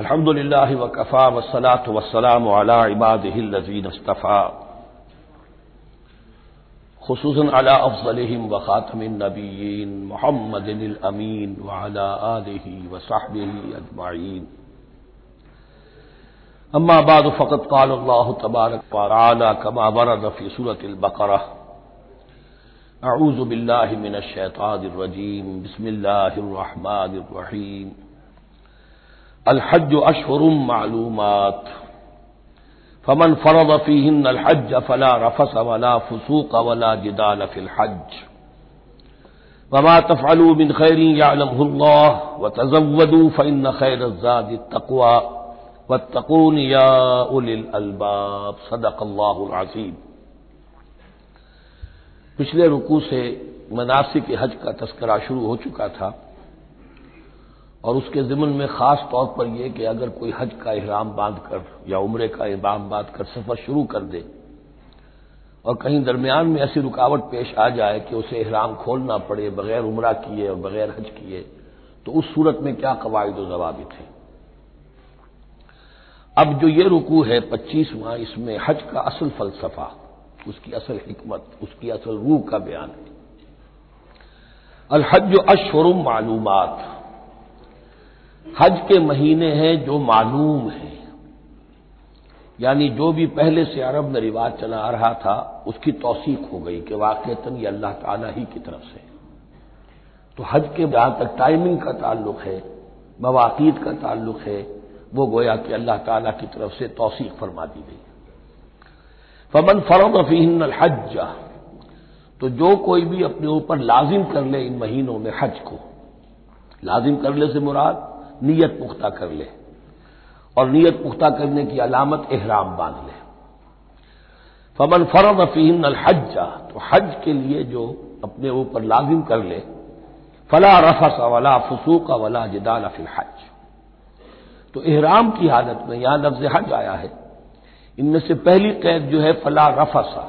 अल्हम्दुलिल्लाह वकफा वसलात वसलाम अला इबादिल्लजीन इस्तफा खसूसन अला अफजलहिम व खातमिन नबीन मोहम्मद अमीन वाला आलिहि व साहबिही अजमाइन अम्मा बाद फ़कत काल अल्लाह तबारक वाला कमा वरद फ़ी सूरत बकरा अऊज़ बिल्लाहि मिनश शैतानिर रजीम बिस्मिल्लाहिर रहमानिर रहीम अल हज अशहुरुम मालूमात फमन फरद फीहिन अल हज फला रफस वला फसूक वला जिदाल फिल हज वमा तफ़लू मिन खैरी यालमहुल्लाह व तजव्वदू फ़इन खैर ज़ाद तकवा वत्तकून या उलिल अलबाब सदक़ल्लाहुल अज़ीम पिछले रुकू से मनासिक हज का तस्करा शुरू हो चुका था और उसके ज़िमन में ख़ास तौर पर यह कि अगर कोई हज का इहराम बाँध कर या उम्र का इहराम बाँध कर सफ़र शुरू कर दे और कहीं दरमियान में ऐसी रुकावट पेश आ जाए कि उसे इहराम खोलना पड़े, बगैर उम्र किए और बगैर हज किए तो उस सूरत में क्या कवायद जवाबी थे अब जो ये रुकू है पच्चीसवां, इसमें हज का असल फलसफा, उसकी असल हिकमत, उसकी असल रूह का बयान है। अलहज अशुरम मालूमात। हज के महीने हैं जो मालूम हैं। यानी जो भी पहले से अरब में रिवाज चला आ रहा था, उसकी तोसीक हो गई कि वाकता ये अल्लाह ताला ही की तरफ़ से। तो हज के जहाँ तक टाइमिंग का ताल्लुक है मवाकीद का ताल्लुक है, वो गोया कि अल्लाह ताला की तरफ़ से तोसीक फरमा दी गई। फमन फरम फ़ीन हज तो जो कोई भी अपने ऊपर लाजिम कर ले इन महीनों में हज को। लाजिम कर ले से मुराद नीयत पुख्ता कर ले और नीयत पुख्ता करने की अलामत एहराम बाँध ले। फमन फरम फ़ीन हज तो हज के लिए जो अपने ऊपर लाजिम कर ले, फला रफस वला फसूक वला जिदाल फिल हज तो एहराम की हालत में यहाँ लफ्ज हज आया है। इनमें से पहली कैद जो है फला रफसा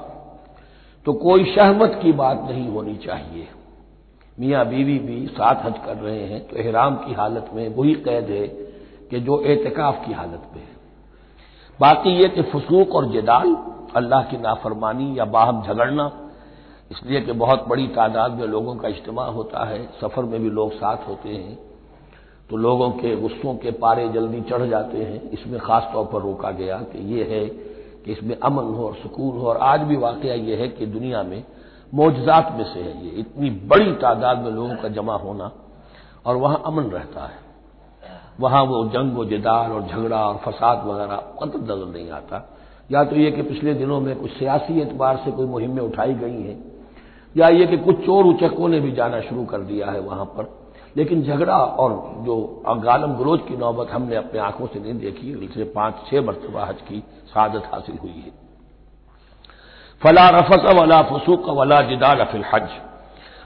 तो कोई शहमत की बात नहीं होनी चाहिए। मियाँ बीवी भी साथ हज कर रहे हैं तो एहराम की हालत में वही कैद है कि जो एहतिकाफ की हालत में है। बाकी ये कि फसूक और जदाल, अल्लाह की नाफरमानी या बाहम झगड़ना, इसलिए कि बहुत बड़ी तादाद में लोगों का इज्तम होता है, सफ़र में भी लोग साथ होते हैं तो लोगों के गुस्सों के पारे जल्दी चढ़ जाते हैं। इसमें खास तौर पर रोका गया कि यह है कि इसमें अमन हो और सुकून हो, और आज भी वाक़ यह है कि दुनिया में मोजात में से है ये। इतनी बड़ी तादाद में लोगों का जमा होना और वहाँ अमन रहता है। वहाँ वो जंग व जदाल और झगड़ा और फसाद वगैरह कत नज़र नहीं आता। या तो ये कि पिछले दिनों में कुछ सियासी एतबार से कोई मुहिमें उठाई गई हैं, या ये कि कुछ चोर उचक्कों ने भी जाना शुरू कर दिया है वहाँ पर। लेकिन झगड़ा और जो गालम गलोज की नौबत हमने अपने आँखों से नहीं देखी इनसे पाँच, छह मरतबा हज की शहादत हासिल हुई है। फला रफस वला फसूक वला जिदाल फिल हज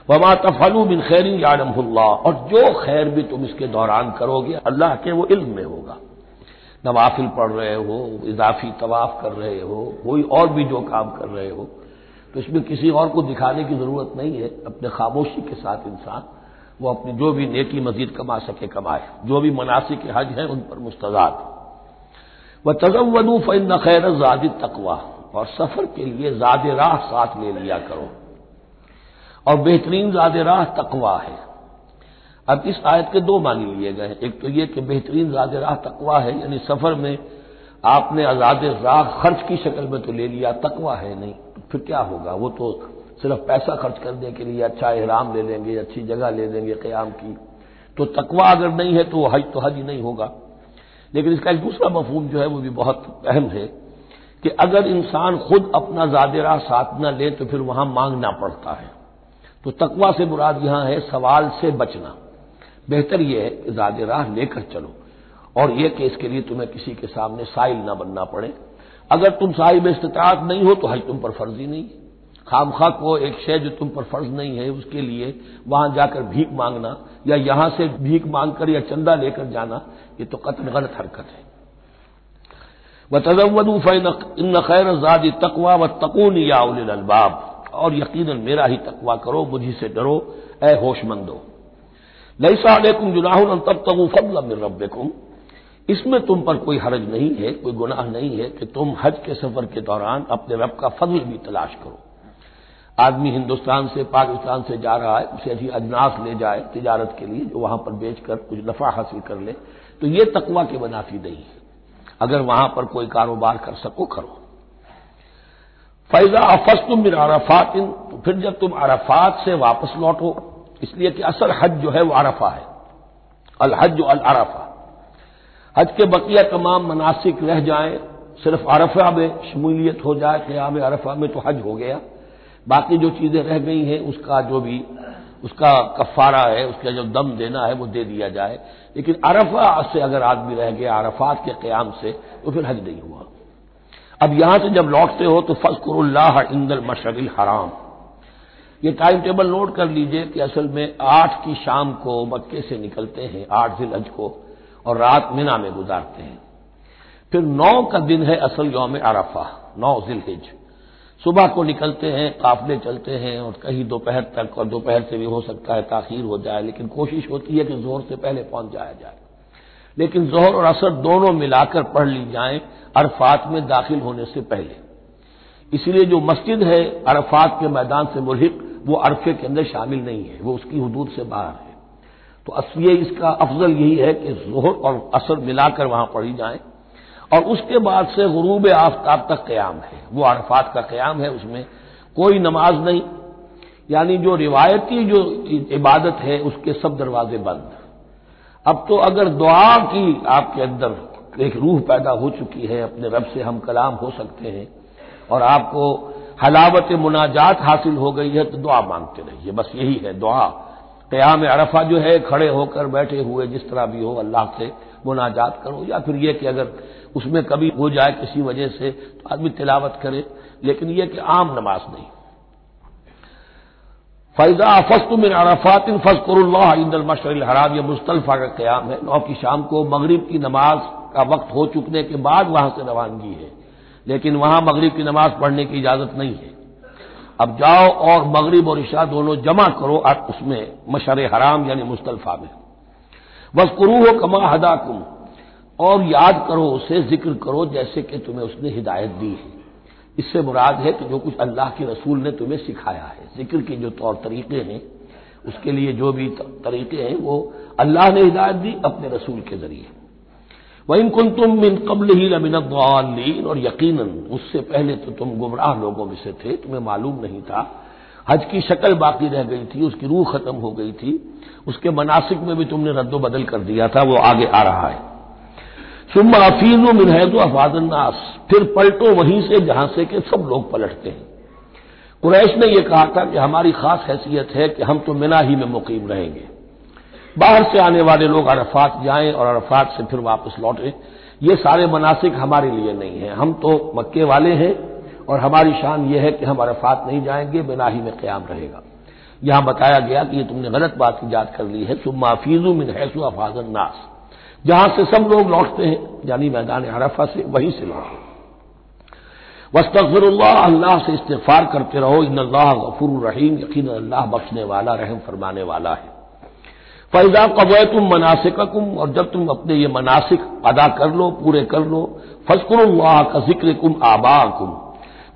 वमा तफलू बिन खैरी यालमहुल्ला और जो खैर भी तुम इसके दौरान करोगे अल्लाह के वो इल्म में होगा नवाफिल पढ़ रहे हो इजाफी तवाफ कर रहे हो कोई और भी जो काम कर रहे हो तो इसमें किसी और को दिखाने की ज़रूरत नहीं है अपने खामोशी के साथ इंसान वो अपनी जो भी नेकी मजीद कमा सके कमाए जो भी मनासिक हज है उन पर मुस्तजाद व तजवदू फ़ैन खैर जाद तकवा और सफ़र के लिए जाद राह साथ ले लिया करो। और बेहतरीन जाद राह तकवा है। अब इस आयत के दो मानी लिए गए एक तो ये कि बेहतरीन जाद राह तकवा है, यानी सफ़र में आपने आज़ाद राह खर्च की शक्ल में तो ले लिया, तकवा है नहीं। तो फिर क्या होगा? वो तो सिर्फ़ पैसा खर्च करने के लिए अच्छा इहराम ले लेंगे, अच्छी जगह ले लेंगे क्याम की। तो तकवा अगर नहीं है तो हज तो हज नहीं होगा। लेकिन इसका एक दूसरा मफहूम जो है वो भी बहुत अहम है। कि अगर इंसान खुद अपना जादेरा साथ न ले तो फिर वहाँ मांगना पड़ता है। तो तकवा से मुराद यहाँ है, सवाल से बचना। बेहतर यह है कि ज़्यादा राह लेकर चलो। और यह कि इसके लिए तुम्हें किसी के सामने साइल ना बनना पड़े। अगर तुम साहिब इस्तात नहीं हो तो हज तुम पर फ़र्ज़ नहीं। है खामखा को एक शय जो तुम पर फ़र्ज़ नहीं है, उसके लिए वहाँ जाकर भीख मांगना, या यहाँ से भीख मांगकर या चंदा लेकर जाना, ये तो कतन गलत हरकत है। व तजवदू खैर जादी तकवा व तकून या अलबाब और यकीन मेरा ही तकवा करो मुझी से डरो ए होशमंदो नई सालेकुम जुनाहुन तब तगु फल मिर रबकुम इसमें तुम पर कोई हरज नहीं है कोई गुनाह नहीं है कि तुम हज के सफ़र के दौरान अपने रब का फजल भी तलाश करो आदमी हिंदुस्तान से पाकिस्तान से जा रहा है उसे अच्छी अजनास ले जाए तिजारत के लिए जो वहाँ पर बेचकर कुछ नफा हासिल कर ले तो ये तकवा के मुनाफी नहीं है अगर वहाँ पर कोई कारोबार कर सको, करो। फैजा अफस तुम बिन अरफात तो फिर जब तुम अरफात से वापस लौटो, इसलिए कि असल हज जो है वो अरफा है। अल हज अल अरफा। हज के बकिया तमाम मनासिक रह जाए, सिर्फ़ अरफा में शमूलियत हो जाए, क्याम अरफा में तो हज हो गया। बाकी जो चीज़ें रह गई हैं, उसका जो भी उसका कफारा है, उसका जो दम देना है, वो दे दिया जाए। लेकिन अरफा से अगर आदमी रह गया अरफात के क्याम से तो फिर हज नहीं हुआ। अब यहाँ से जब लौटते हो तो फसकुल्लाह इंदल मशरल हराम। ये टाइम टेबल नोट कर लीजिए कि असल में आठ की शाम को मक्के से निकलते हैं, आठ जिल हज को, और रात मीना में गुजारते हैं। फिर नौ का दिन है असल यौम अरफा, नौ जिल हिज। सुबह को निकलते हैं, काफले चलते हैं और कहीं दोपहर तक और दोपहर से भी हो सकता है ताखीर हो जाए, लेकिन कोशिश होती है कि ज़ोर से पहले पहुँच जाया जाए। लेकिन जोहर और असर दोनों मिलाकर पढ़ ली जाए अरफात में दाखिल होने से पहले। इसलिए जो मस्जिद है, अरफात के मैदान से मुल्क वो अरफे के अंदर शामिल नहीं है, वो उसकी हदूद से बाहर है। तो असलिए इसका अफजल यही है कि जोहर और असर मिलाकर वहाँ पढ़ी जाए। और उसके बाद से गुरूब आफ्ताब तक क्याम है। वो अरफात का क्याम है उसमें। कोई नमाज़ नहीं। यानी जो रिवायती जो इबादत है, उसके सब दरवाजे बंद। अब तो अगर दुआ की आपके अंदर एक रूह पैदा हो चुकी है, अपने रब से हम कलाम हो सकते हैं, और आपको हलावत मुनाजात हासिल हो गई है तो दुआ मांगते रहिए। बस यही है, दुआ। क्याम अरफा जो है, खड़े होकर बैठे हुए जिस तरह भी हो, अल्लाह से मुनाजात करो। या फिर यह कि अगर उसमें कभी हो जाए किसी वजह से तो आदमी तिलावत करे, लेकिन यह कि आम नमाज़ नहीं। फैजा फस्त मिन अरफात फजकुल्लाह इंदल मशरल हराम। यह मुस्तलफा का क्याम है। नौ की शाम को मगरिब की नमाज़ का वक्त हो चुकने के बाद वहाँ से रवानगी है। लेकिन वहाँ मगरिब की नमाज़ पढ़ने की इजाज़त नहीं है। अब जाओ और मगरिब और इशा दोनों जमा करो उसमें, मशर हराम यानी मुस्तलफा में। बस कुरू हो कमा हदाकुम। और याद करो, उसे ज़िक्र करो जैसे कि तुम्हें उसने हिदायत दी है। इससे मुराद है कि जो कुछ अल्लाह के रसूल ने तुम्हें सिखाया है, ज़िक्र के जो तौर तरीके हैं, उसके लिए जो भी तरीके हैं, वो अल्लाह ने हिदायत दी अपने रसूल के ज़रिए। वहीं कुन तुम मिन कबल ही लमिन और यकीन उससे पहले तो तुम गुमराह लोगों में से थे, तुम्हें मालूम नहीं था। हज की शक्ल बाकी रह गई थी, उसकी रूह खत्म हो गई थी। उसके मनासिक में भी तुमने रद्दो बदल कर दिया था, वो आगे आ रहा है। सुम्मा अफीजो मिन है तो अफाजन्नास फिर पलटो वहीं से, जहाँ से कि सब लोग पलटते हैं। कुरैश ने यह कहा था कि हमारी खास हैसियत है कि हम तो मिना ही में मुकीम रहेंगे। बाहर से आने वाले लोग अरफात जाएँ और अरफात से फिर वापस लौटें। ये सारे मनासिक हमारे लिए नहीं है। हम तो मक्के वाले हैं और हमारी शान यह है कि हम अरफात नहीं जाएँगे, बिना ही में क्याम रहेगा। यहाँ बताया गया कि ये तुमने गलत बात याद कर ली है। सुम्मा फीजू मिन हैसु अफाजन नास। जहाँ से सब लोग लौटते हैं, यानी मैदान अरफा से, वहीं से लौटे। वस्तफरल्ला अल्लाह से इस्तफार करते रहो। इन अल्लाह गफुर रहीम। यकीन अल्लाह बख्शने वाला, रहम फरमाने वाला है। फैजा कबे तुम मनासिकुम और जब तुम अपने ये मनासिक अदा कर लो, पूरे कर लो फजकुल्लाह का ज़िक्र कुम आबा कुम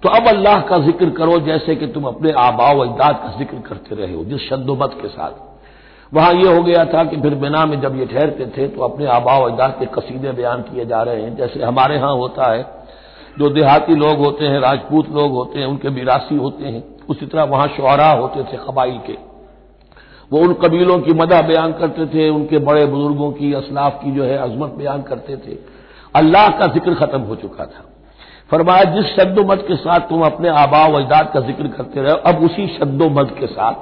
तो अब अल्लाह का ज़िक्र करो जैसे कि तुम अपने आबा व अजदाद का ज़िक्र करते रहे हो, जिस शद्दोबत के साथ। वहाँ यह हो गया था कि फिर बिना में जब ये ठहरते थे तो अपने आबा अजदाद के कसीदे बयान किए जा रहे हैं। जैसे हमारे यहाँ होता है, जो देहाती लोग होते हैं, राजपूत लोग होते हैं, उनके विरासी होते हैं, उसी तरह वहाँ शुरा होते थे कबाइल के। वो उन कबीलों की मदह बयान करते थे, उनके बड़े बुज़ुर्गों की असलाफ की जो है अजमत बयान करते थे। अल्लाह का ज़िक्र खत्म हो चुका था। फरमाया, जिस शब्दोमद के साथ तुम अपने आबा अजदाद का ज़िक्र करते रहे अब उसी शब्दोमद के साथ,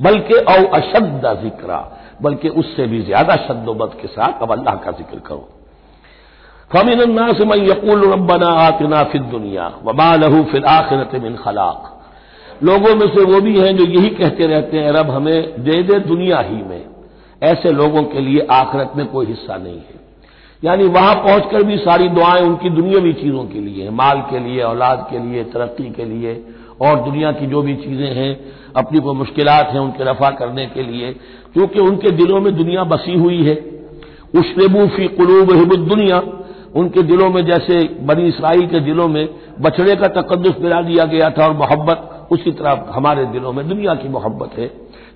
बल्कि औ अशद जिक्रा, बल्कि उससे भी ज़्यादा शब्दोमद के साथ अब अल्लाह का ज़िक्र करो। फमिन से मैं यकूल रबना आतना फिर दुनिया वबा लहू फिर आखिरत मिन खलाक। लोगों में से वो भी हैं जो यही कहते रहते हैं, रब हमें दे दे दुनिया ही में। ऐसे लोगों के लिए आखिरत में कोई हिस्सा नहीं है। यानी वहाँ पहुंचकर भी सारी दुआएँ उनकी दुनियावी चीज़ों के लिए माल के लिए, औलाद के लिए, तरक्की के लिए और दुनिया की जो भी चीज़ें हैं, अपनी कोई मुश्किल हैं उनके रफा करने के लिए। क्योंकि उनके दिलों में दुनिया बसी हुई है। उशरबू फ़ी कुलूब हिबुद दुनिया। उनके दिलों में जैसे बनी इसराइल के दिलों में बछड़े का तकदस मिला दिया गया था और मोहब्बत उसी तरह हमारे दिलों में दुनिया की मोहब्बत है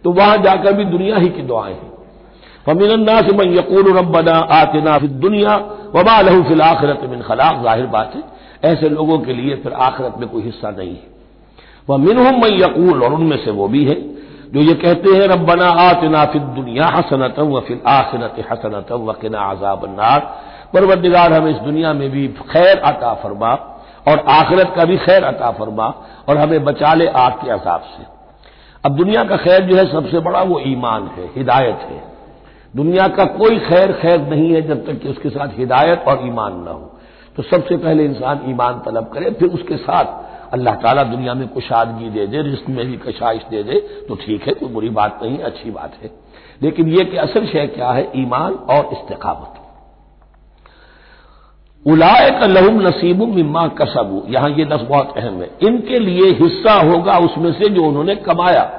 तो वहाँ जाकर भी दुनिया ही की दुआएँ हैं। फमिनन्ना से मैं यकूल रबना आतना फिर दुनिया वबा लहू फिल आखिरत मिन खलाक। ज़ाहिर बात है, ऐसे लोगों के लिए फिर आखिरत में कोई हिस्सा नहीं है। वह मिनहम मैं यकूल, और उनमें से वो भी है, जो ये कहते हैं रबना आतना फिर दुनिया हसनतम व फिर आखिरत हसनतम वकिना आजाबन्नार परवरदिगार, हमें इस दुनिया में भी खैर अता फरमा। और आखिरत का भी खैर अता फरमा और हमें बचा ले आग के अजाब से। अब दुनिया का खैर जो है सबसे बड़ा वो ईमान है, हिदायत है। दुनिया का कोई खैर खैर नहीं है जब तक कि उसके साथ हिदायत और ईमान ना हो। तो सबसे पहले इंसान ईमान तलब करे, फिर उसके साथ अल्लाह ताला दुनिया में कुशादगी दे दे, रिस्क में भी कशाइश दे दे तो ठीक है, कोई बुरी बात नहीं, अच्छी बात है। लेकिन यह कि असल शय क्या है? ईमान और इस्तेकामत। उलाय का लहुम नसीबू मिम्मा कसबू। यहाँ यह लफ्ज बहुत अहम है। इनके लिए हिस्सा होगा उसमें से जो उन्होंने कमाया।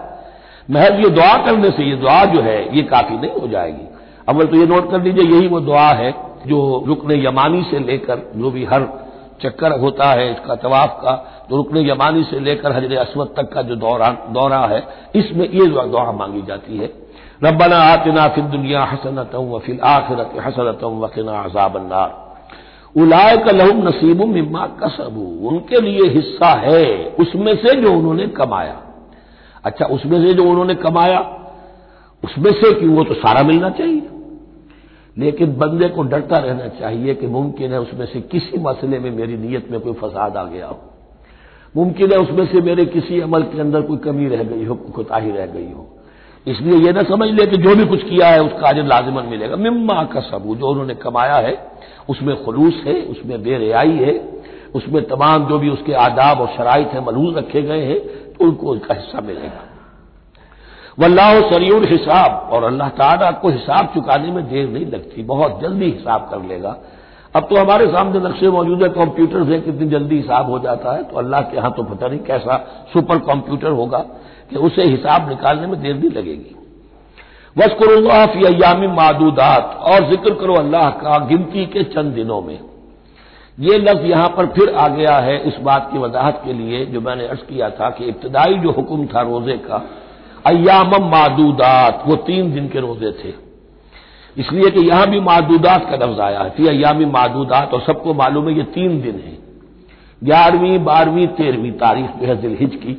महज ये दुआ करने से, ये दुआ जो है, ये काफ़ी नहीं हो जाएगी। अव्वल तो ये नोट कर लीजिए, यही वो दुआ है जो रुकन यमानी से लेकर, जो भी हर चक्कर होता है, इसका तवाफ का जो रुकन यमानी से लेकर हजर असवद तक का जो दौरा दौरा है, इसमें ये दुआ मांगी जाती है। रब्बना आतना फिर दुनिया हसनतम व फिल आखिरत हसनतम वकिना अजाबन्नार। उलाय का लहुम नसीब मिम्मा कसबू। उनके लिए हिस्सा है, उसमें से जो उन्होंने कमाया। अच्छा उसमें से जो उन्होंने कमाया, उसमें से कि वो तो सारा मिलना चाहिए। लेकिन बंदे को डरता रहना चाहिए कि मुमकिन है उसमें से किसी मसले में मेरी नीयत में कोई फसाद आ गया हो। मुमकिन है उसमें से मेरे किसी अमल के अंदर कोई कमी रह गई हो कोताही रह गई हो। इसलिए यह ना समझ ले कि जो भी कुछ किया है उसका आज लाजमन मिलेगा। मिम्मा का सबू जो उन्होंने कमाया है, उसमें खलूस है, उसमें बेरियाई है, उसमें तमाम जो भी उसके आदाब और शराइ हैं मलूज रखे गए हैं तो उनको उसका हिस्सा मिलेगा। वल्लाह सरीर हिसाब, और अल्लाह ताला को हिसाब चुकाने में देर नहीं लगती, बहुत जल्दी हिसाब कर लेगा। अब तो हमारे सामने नक्शे मौजूद है कंप्यूटर से कितनी जल्दी हिसाब हो जाता है तो अल्लाह के यहाँ तो पता नहीं कैसा सुपर कंप्यूटर होगा। कि उसे हिसाब निकालने में देर नहीं लगेगी। वस्कुरुल्लाफी अयामी मादूदात, और ज़िक्र करो अल्लाह का गिनती के चंद दिनों में। ये लफ्ज यहाँ पर फिर आ गया है इस बात की वजाहत के लिए जो मैंने अर्ज़ किया था कि इब्तदाई जो हुक्म था रोज़े का अयाम मादूदात, वो तीन दिन के रोज़े थे। इसलिए कि यहाँ भी मादूदात का लफ्ज आया है फिर अयामी मादूदात, और सबको मालूम है ये तीन दिन है। ग्यारहवीं, बारहवीं, तेरहवीं तारीख जो है दिलहिज की।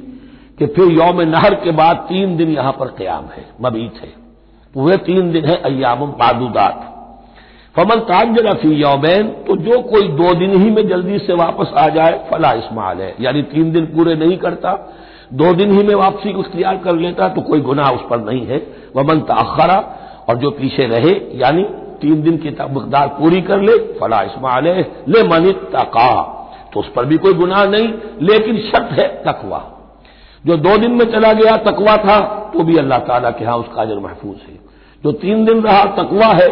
कि फिर यौम नहर के बाद तीन दिन यहाँ पर क्याम है, मबीत है। वे तीन दिन है अयाम मादूदात फमन ताजरा फ़ी यौमैन तो जो कोई दो दिन ही में जल्दी से वापस आ जाए, फला इस्माल है। यानी तीन दिन पूरे नहीं करता, दो दिन ही में वापसी को इख्तियार कर लेता तो कोई गुनाह उस पर नहीं है। वमन ताखरा, और जो पीछे रहे, यानी तीन दिन की मकदार पूरी कर ले, फला इस्माल ले मनी तका तो उस पर भी कोई गुनाह नहीं, लेकिन शर्त है तकवा। जो दो दिन में चला गया, तकवा था तो भी अल्लाह ताला के यहाँ उसका अजर महफूज है। जो तीन दिन रहा, तकवा है,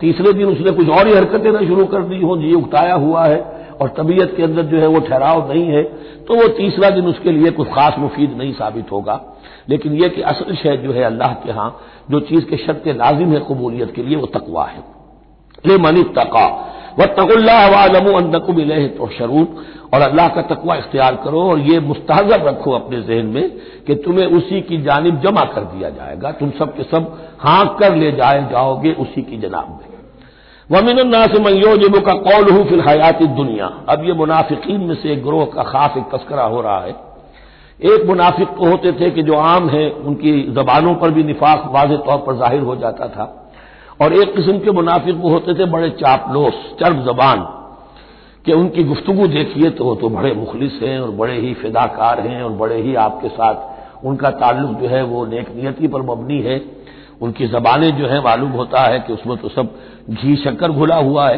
तीसरे दिन उसने कुछ और ही हरकतें ना शुरू कर दी हो, जी, उकताया हुआ है, और तबीयत के अंदर जो है वो ठहराव नहीं है तो वो तीसरा दिन उसके लिए कुछ खास मुफीद नहीं साबित होगा। लेकिन यह कि असल शय जो है अल्लाह के यहाँ, जो चीज़ के शर्त लाजिम है कबूलियत के लिए, वो तकवा है। ले मनी तका वह तकुल्लाकुम तो शरून और अल्लाह का तकवा इख्तियार करो और ये मुस्तहजब रखो अपने जहन में कि तुम्हें उसी की जानब जमा कर दिया जाएगा। तुम सब के सब हाँक कर ले जाए, जाओगे उसी की जनाब में। वमिनन्ना से मयोजबों का कौल हूँ फिर हयाती दुनिया। अब ये मुनाफिकीन में से एक ग्रोह का खास एक तस्करा हो रहा है। एक मुनाफिक तो होते थे कि जो आम है, उनकी जबानों पर भी निफाक वाज तौर पर ज़ाहिर हो जाता था। और एक किस्म के मुनाफिक वो होते थे, बड़े चापलोस, चर्ब जबान। कि उनकी गुफ्तगु देखिए तो तो बड़े मुखलिस हैं और बड़े ही फिदाकार हैं और बड़े ही आपके साथ उनका ताल्लुक जो है वो नेक नियति पर मबनी है। उनकी जबानें जो है मालूम होता है कि उसमें तो सब घी शक्कर घुला हुआ है।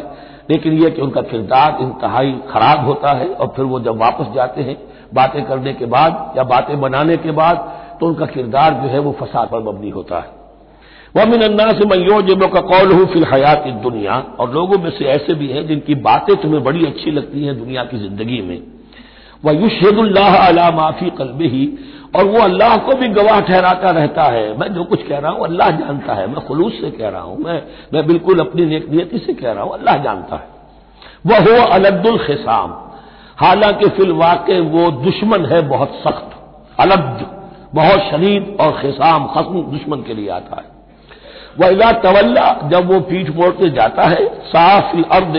लेकिन यह कि उनका किरदार इंतहाई खराब होता है और फिर वो जब वापस जाते हैं बातें करने के बाद या बातें बनाने के बाद तो उनका किरदार जो है वो फसाद पर मबनी होता है। वह मिन अन्ना से मैयो जब का कौल हूँ फिल हयात दुनिया और लोगों में से ऐसे भी हैं जिनकी बातें तुम्हें बड़ी अच्छी लगती हैं दुनिया की ज़िंदगी में। वह युशदुल्लाह अला माफ़ी कल्ब ही और वो अल्लाह को भी गवाह ठहराता रहता है। मैं जो कुछ कह रहा हूँ अल्लाह जानता है, मैं खलूस से कह रहा हूँ, मैं मैं बिल्कुल अपनी नियति से कह रहा हूँ, अल्लाह जानता है। वह हो अलद्दुल खिसाम हालाँकि फिल वाक़ वो दुश्मन है बहुत सख्त, अलग, बहुत शरीद और खिसाम, खसम दुश्मन के लिए आता है। इला तवल्ला, जब वो पीठ मोड़ के जाता है, साफ़ अर्द,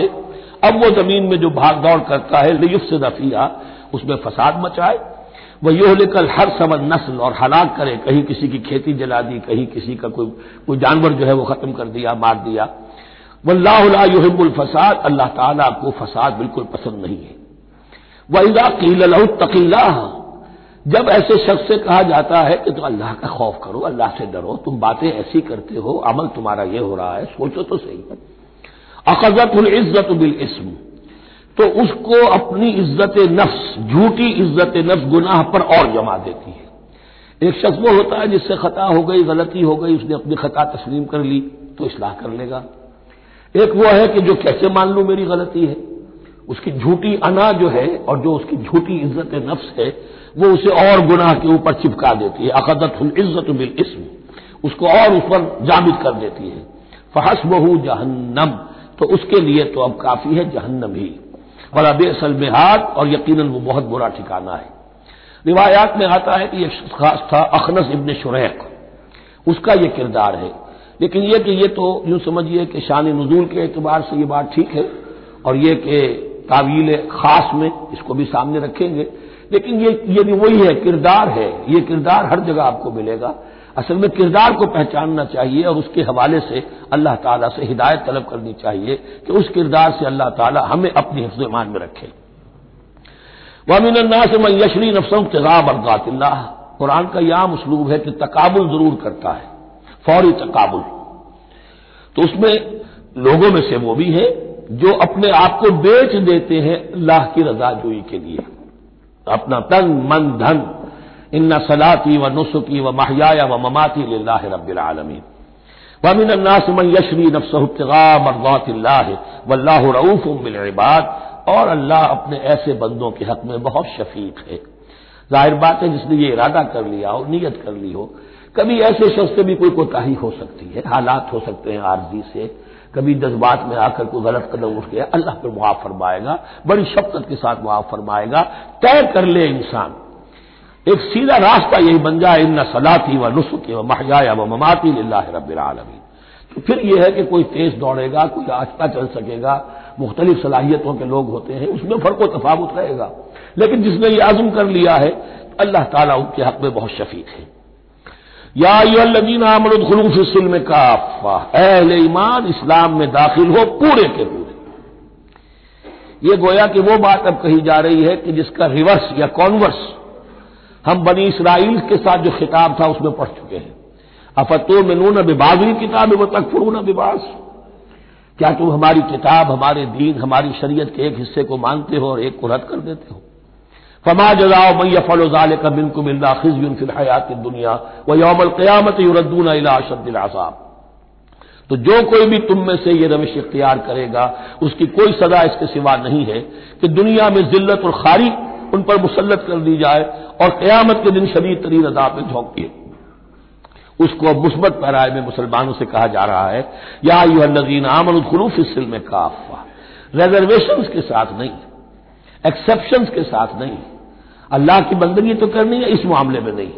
अब वो ज़मीन में जो भाग दौड़ करता है लियुफ से दफिया उसमें फसाद मचाए। वह यो लेकर हर समझ नस्ल और हलाक करे, कहीं किसी की खेती जला दी, कहीं किसी का कोई कोई जानवर जो है वो खत्म कर दिया, मार दिया। वल्लाहुल फसाद, अल्लाह ताला को फसाद बिल्कुल पसंद नहीं है। इजा कील तकीला जब ऐसे शख्स से कहा जाता है कि तो अल्लाह का खौफ करो, अल्लाह से डरो, तुम बातें ऐसी करते हो, अमल तुम्हारा ये हो रहा है, सोचो तो सही है। अकजत इज़्ज़त बिल इसम। तो उसको अपनी इज़्ज़त नफ्स, झूठी इज़्ज़त नफ्स गुनाह पर और जमा देती है। एक शख्स वो होता है जिससे खता हो गई, गलती हो गई, उसने अपनी खता तस्लीम कर ली तो इसलाह कर लेगा। एक वो है कि जो कैसे मान लू मेरी गलती है? उसकी झूठी अना जो है और जो उसकी झूठी इज़्ज़त नफ्स है वो उसे और गुनाह के ऊपर चिपका देती है। अकदत इज़्ज़त बिल इसम। उसको और उस पर जामिद कर देती है। फहस बहु जहन्नम। तो उसके लिए तो अब काफ़ी है, जहन्नम ही। बड़ा बेसल बेहाद और यकीन वो बहुत बुरा ठिकाना है। रिवायात में आता है कि यह खास था अखनस इबन शुरैक। उसका यह किरदार है। लेकिन यह कि यह तो यूँ समझिए कि शान नजूल के एतबार से यह बात ठीक है, और यह कि तावील खास में इसको भी सामने रखेंगे। लेकिन ये ये भी वही है, किरदार है। ये किरदार हर जगह आपको मिलेगा। असल में किरदार को पहचानना चाहिए और उसके हवाले से अल्लाह ताला से हिदायत तलब करनी चाहिए कि उस किरदार से अल्लाह ताला हमें अपनी हिफ्ज ईमान में रखे। वमिनन्ना से मैं यशरी नफसों तगा बरगातिल्ला कुरान का याम उसलूब है कि तकाबुल ज़रूर करता है, फौरी तकाबुल। तो उसमें लोगों में से वो भी है जो अपने आप को बेच देते हैं अल्लाह की रजाजोई के लिए। अपना तन, मन, धन, इन्ना सलाती व नुसुकी व महया व ममाती रबीआलमीन वमिन अन्नास मन यशरी नफसगा वल्लाह रऊफ बिलबाद और अल्लाह अपने ऐसे बंदों के हक में बहुत शफीक है। ज़ाहिर बात है, जिसने ये इरादा कर लिया हो, नीयत कर ली हो, कभी ऐसे शख्स से भी कोई कोताही हो सकती है, हालात हो सकते हैं आरजी से कभी जज्बात में आकर कोई गलत कदम उठ गया अल्लाह पर मुआफ फरमाएगा, बड़ी शफकत के साथ मुआफ फरमाएगा, तय कर ले इंसान। एक सीधा रास्ता यही बन जाए इन सलाती व नुसुकी व महजाया व ममाती रबीआलमी तो फिर यह है कि कोई तेज दौड़ेगा, कोई आस्था चल सकेगा, मुख्तलिफ़ सलाहियतों के लोग होते हैं, उसमें फ़र्क तफावत रहेगा। लेकिन जिसने यह आज़म कर लिया है, अल्लाह ताला उनके हक में बहुत शफीक है। याजीन आमरुदखलूफिसल में काफा अहल ईमान इस्लाम में दाखिल हो, पूरे के पूरे। ये गोया कि वो बात अब कही जा रही है कि जिसका रिवर्स या कॉन्वर्स हम बनी इसराइल के साथ जो खिताब था उसमें पढ़ चुके हैं। अफतो में नून बिबाजी किताब व तकफरून बिबास क्या तुम हमारी किताब, हमारे दीन, हमारी शरीयत के एक हिस्से को मानते हो और एक को रद्द कर देते हो? फमा जजाओ मैया फलोजाल का बिन को मिल्ला खिजबिन फिल हयात दुनिया व यौमल क्यामत युरद्दून अशदिलासाब तो जो कोई भी तुम में से ये रविश इख्तियार करेगा, उसकी कोई सजा इसके सिवा नहीं है कि दुनिया में जिल्लत और खारी उन पर मुसलत कर दी जाए और क्यामत के दिन शदीद तरीन अदाब में झोंकिए उसको अब मुस्बत पैराए में मुसलमानों से कहा जा रहा है, या यू नजीन आमन खलूफ इस में काफा रिजर्वेशन के साथ नहीं। एक्सेप्शन के साथ नहीं। अल्लाह की बंदगी तो करनी है, इस मामले में नहीं।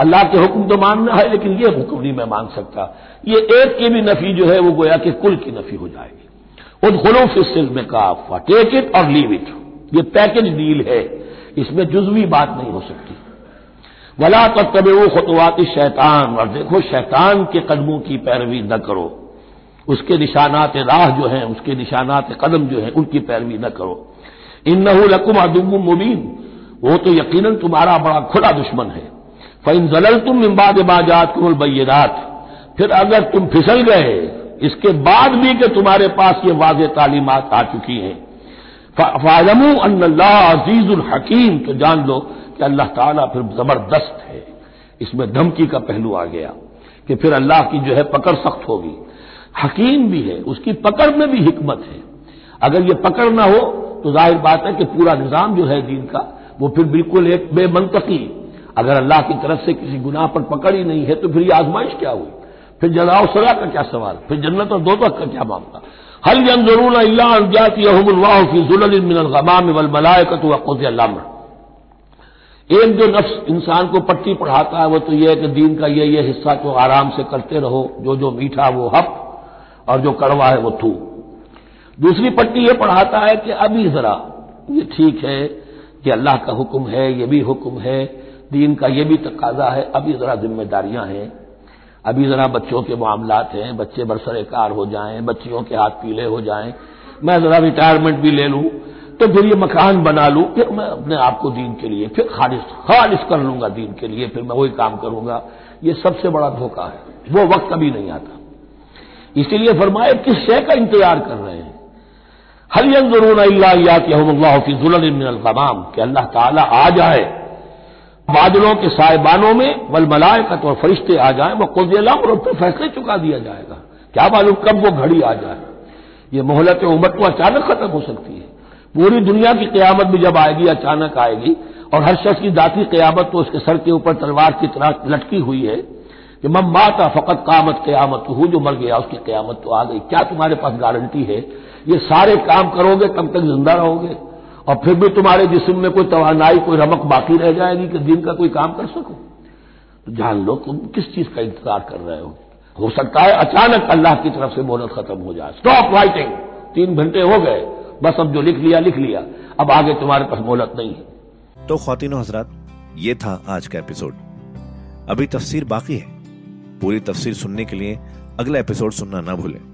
अल्लाह के हुक्म तो मानना है, लेकिन ये हुक्म नहीं मैं मान सकता। ये एक की भी नफी जो है, वो गोया कि कुल की नफी हो जाएगी। उन खुलूफ सिल में काफा। टेक इट और लीव इट ये पैकेज डील है। इसमें जुजवी बात नहीं हो सकती। वला तब तब वो खुतवाती शैतान। और देखो, शैतान के कदमों की पैरवी न करो। उसके निशानात राह जो हैं, उसके निशानात कदम जो हैं, उनकी पैरवी न करो। इन लकुम अदुम मुबीन। वो तो यकीनन तुम्हारा बड़ा खुला दुश्मन है। फ़ैन जलल तुम इम्बाद बाजात कुल बैरात फिर अगर तुम फिसल गए, इसके बाद भी कि तुम्हारे पास ये वाज तालीमत आ चुकी हैं। फाजमू अल्लाह अजीजुल हकीम। तो जान लो कि अल्लाह ताला फिर ज़बरदस्त है। इसमें धमकी का पहलू आ गया कि फिर अल्लाह की जो है पकड़ सख्त होगी। हकीम भी है, उसकी पकड़ में भी हिकमत है। अगर ये पकड़ ना हो तो ज़ाहिर बात है कि पूरा निज़ाम जो है दीन का, वो फिर बिल्कुल एक बेमंतकी अगर अल्लाह की तरफ़ से किसी गुनाह पर पकड़ ही नहीं है तो फिर ये आजमाइश क्या हुई? फिर जजाओ सजा का क्या सवाल? फिर जन्नत और दो का क्या मामला? हल जन ज़रूर अल्लाहमाम एक जो नफ्स इंसान को पट्टी पढ़ाता है, वो तो यह है कि दीन का ये ये हिस्सा तो आराम से करते रहो। जो जो मीठा वो हप और जो कड़वा है वो थू। दूसरी पट्टी ये पढ़ाता है कि अभी जरा, ये ठीक है कि अल्लाह का हुक्म है, ये भी हुक्म है, दीन का ये भी तकाजा है, अभी जरा जिम्मेदारियाँ हैं। अभी जरा बच्चों के मामला हैं, बच्चे बरसरे कार हो जाएँ, बच्चियों के हाथ पीले हो जाएँ, मैं जरा रिटायरमेंट भी ले लूँ तो फिर ये मकान बना लूँ, फिर मैं अपने आप को दीन के लिए, फिर खारिज खारिज कर लूँगा दीन के लिए, फिर मैं वही काम करूँगा। ये सबसे बड़ा धोखा है, वो वक्त कभी नहीं आता। इसीलिए फरमाए किस शय का इंतज़ार कर रहे हैं? हर ज़रूर अल्लाह कि अल्लाह ताला आ जाए बादलों के साहिबानों में वल मलायकत और फरिश्ते आ जाए वह कोदियलाम और फिर फैसले चुका दिया जाएगा क्या मालूम कब वो घड़ी आ जाए ये मोहलत उमर तो अचानक खत्म हो सकती है पूरी दुनिया की क्यामत भी जब आएगी अचानक आएगी और हर शख्स की दाती क्यामत तो उसके सर के ऊपर तलवार की तरह लटकी हुई है कि मम माता फकत कामत क्यामत हूँ जो मर गया उसकी क्यामत तो आ गई क्या तुम्हारे पास गारंटी है ये सारे काम करोगे, तब तक ज़िंदा रहोगे। और फिर भी तुम्हारे जिस्म में कोई तोानाई कोई रमक बाकी रह जाएगी कि दिन का कोई काम कर सको। तो जान लो तुम किस चीज़ का इंतज़ार कर रहे हो। हो सकता है अचानक अल्लाह की तरफ़ से मोहलत खत्म हो जाए। स्टॉप राइटिंग तीन घंटे हो गए, बस अब जो लिख लिया लिख लिया। अब आगे तुम्हारे पास मोहलत नहीं है। तो खातिनों हजरात, ये था आज का एपिसोड। अभी तफसीर बाकी है। पूरी तफसीर सुनने के लिए अगला एपिसोड सुनना ना भूलें।